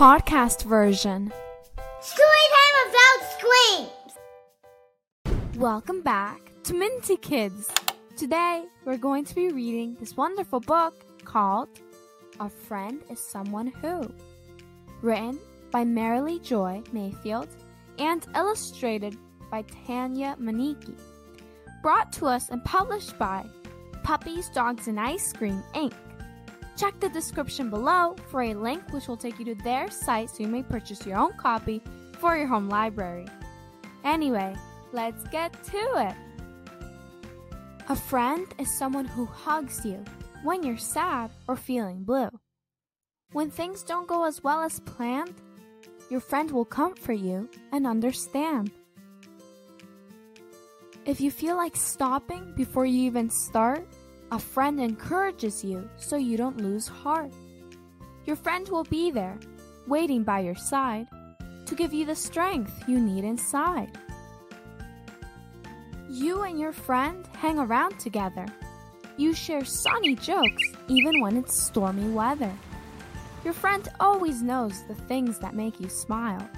podcast version. Storytime about screams! Welcome back to Minty Kids. Today, we're going to be reading this wonderful book called A Friend is Someone Who, written by Marilee Joy Mayfield and illustrated by Tanya Maneki. Brought to us and published by Puppies, Dogs, and Ice Cream, Inc. Check the description below for a link which will take you to their site so you may purchase your own copy for your home library. Anyway, let's get to it. A friend is someone who hugs you when you're sad or feeling blue. When things don't go as well as planned, your friend will comfort you and understand. If you feel like stopping before you even start, a friend encourages you so you don't lose heart. Your friend will be there, waiting by your side, to give you the strength you need inside. You and your friend hang around together. You share sunny jokes even when it's stormy weather. Your friend always knows the things that make you smile,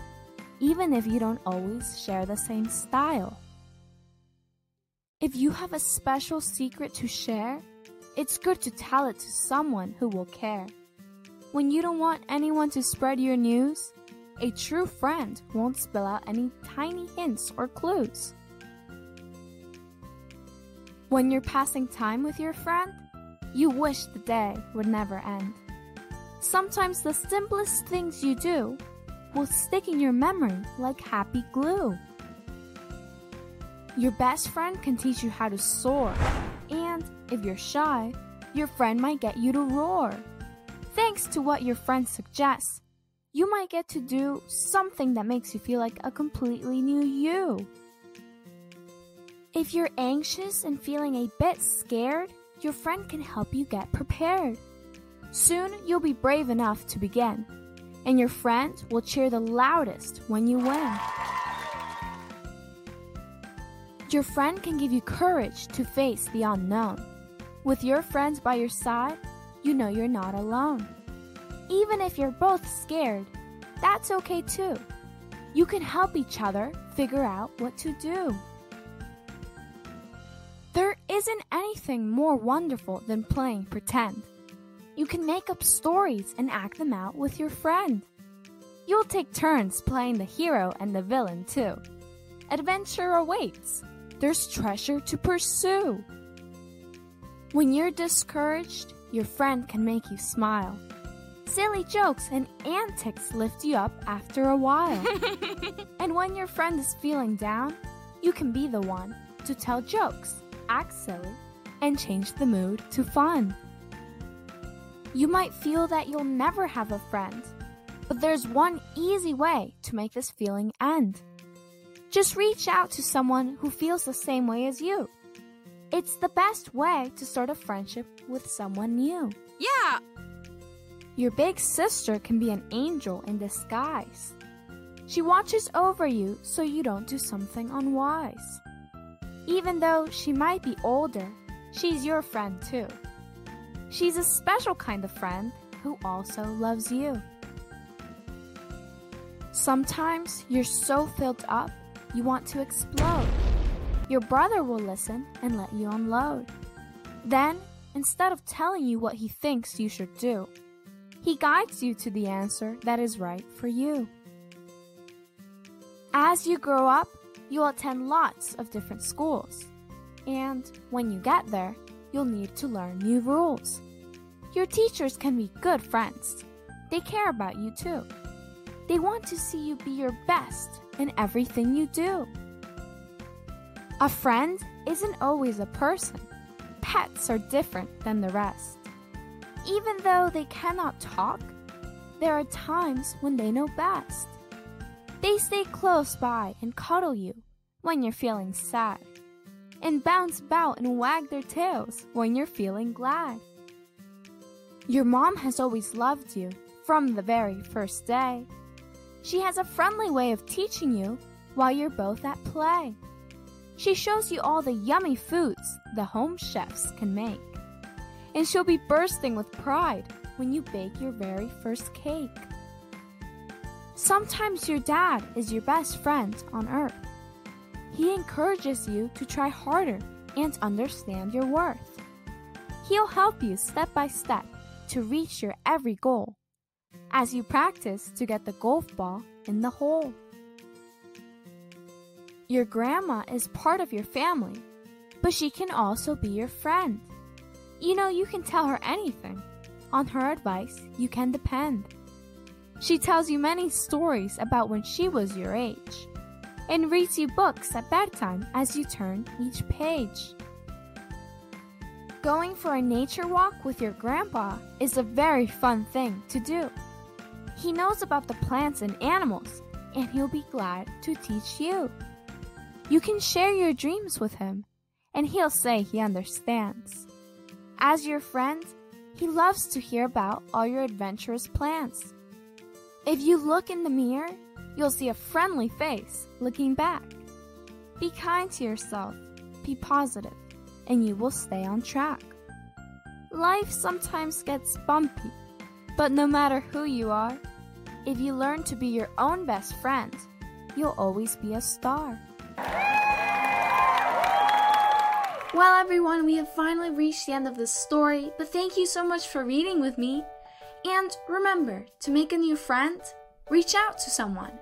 even if you don't always share the same style. If you have a special secret to share, it's good to tell it to someone who will care. When you don't want anyone to spread your news, a true friend won't spill out any tiny hints or clues. When you're passing time with your friend, you wish the day would never end. Sometimes the simplest things you do will stick in your memory like happy glue. Your best friend can teach you how to soar, and if you're shy, your friend might get you to roar. Thanks to what your friend suggests, you might get to do something that makes you feel like a completely new you. If you're anxious and feeling a bit scared, your friend can help you get prepared. Soon you'll be brave enough to begin, and your friend will cheer the loudest when you win. Your friend can give you courage to face the unknown. With your friends by your side, you know you're not alone. Even if you're both scared, that's okay too. You can help each other figure out what to do. There isn't anything more wonderful than playing pretend. You can make up stories and act them out with your friend. You'll take turns playing the hero and the villain too. Adventure awaits. There's treasure to pursue. When you're discouraged, your friend can make you smile. Silly jokes and antics lift you up after a while. and when your friend is feeling down, you can be the one to tell jokes, act silly, and change the mood to fun. You might feel that you'll never have a friend, but there's one easy way to make this feeling end. Just reach out to someone who feels the same way as you. It's the best way to start a friendship with someone new. Yeah! Your big sister can be an angel in disguise. She watches over you so you don't do something unwise. Even though she might be older, she's your friend too. She's a special kind of friend who also loves you. Sometimes you're so filled up you want to explode. Your brother will listen and let you unload. Then, instead of telling you what he thinks you should do, he guides you to the answer that is right for you. As you grow up, you'll attend lots of different schools. And when you get there, you'll need to learn new rules. Your teachers can be good friends. They care about you too. They want to see you be your best in everything you do. A friend isn't always a person. Pets are different than the rest. Even though they cannot talk, there are times when they know best. They stay close by and cuddle you when you're feeling sad, and bounce about and wag their tails when you're feeling glad. Your mom has always loved you from the very first day. She has a friendly way of teaching you while you're both at play. She shows you all the yummy foods the home chefs can make. And she'll be bursting with pride when you bake your very first cake. Sometimes your dad is your best friend on earth. He encourages you to try harder and understand your worth. He'll help you step by step to reach your every goal as you practice to get the golf ball in the hole. Your grandma is part of your family, but she can also be your friend. You know, you can tell her anything. On her advice, you can depend. She tells you many stories about when she was your age and reads you books at bedtime as you turn each page. Going for a nature walk with your grandpa is a very fun thing to do. He knows about the plants and animals, and he'll be glad to teach you. You can share your dreams with him, and he'll say he understands. As your friend, he loves to hear about all your adventurous plans. If you look in the mirror, you'll see a friendly face looking back. Be kind to yourself, be positive, and you will stay on track. Life sometimes gets bumpy, but no matter who you are, if you learn to be your own best friend, you'll always be a star. Well, everyone, we have finally reached the end of this story, but thank you so much for reading with me. And remember, to make a new friend, reach out to someone.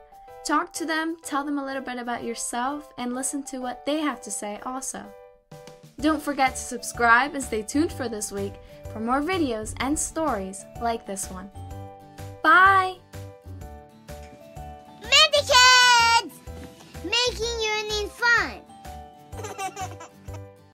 Talk to them, tell them a little bit about yourself, and listen to what they have to say also. Don't forget to subscribe and stay tuned for this week for more videos and stories like this one. Bye! making your name fun.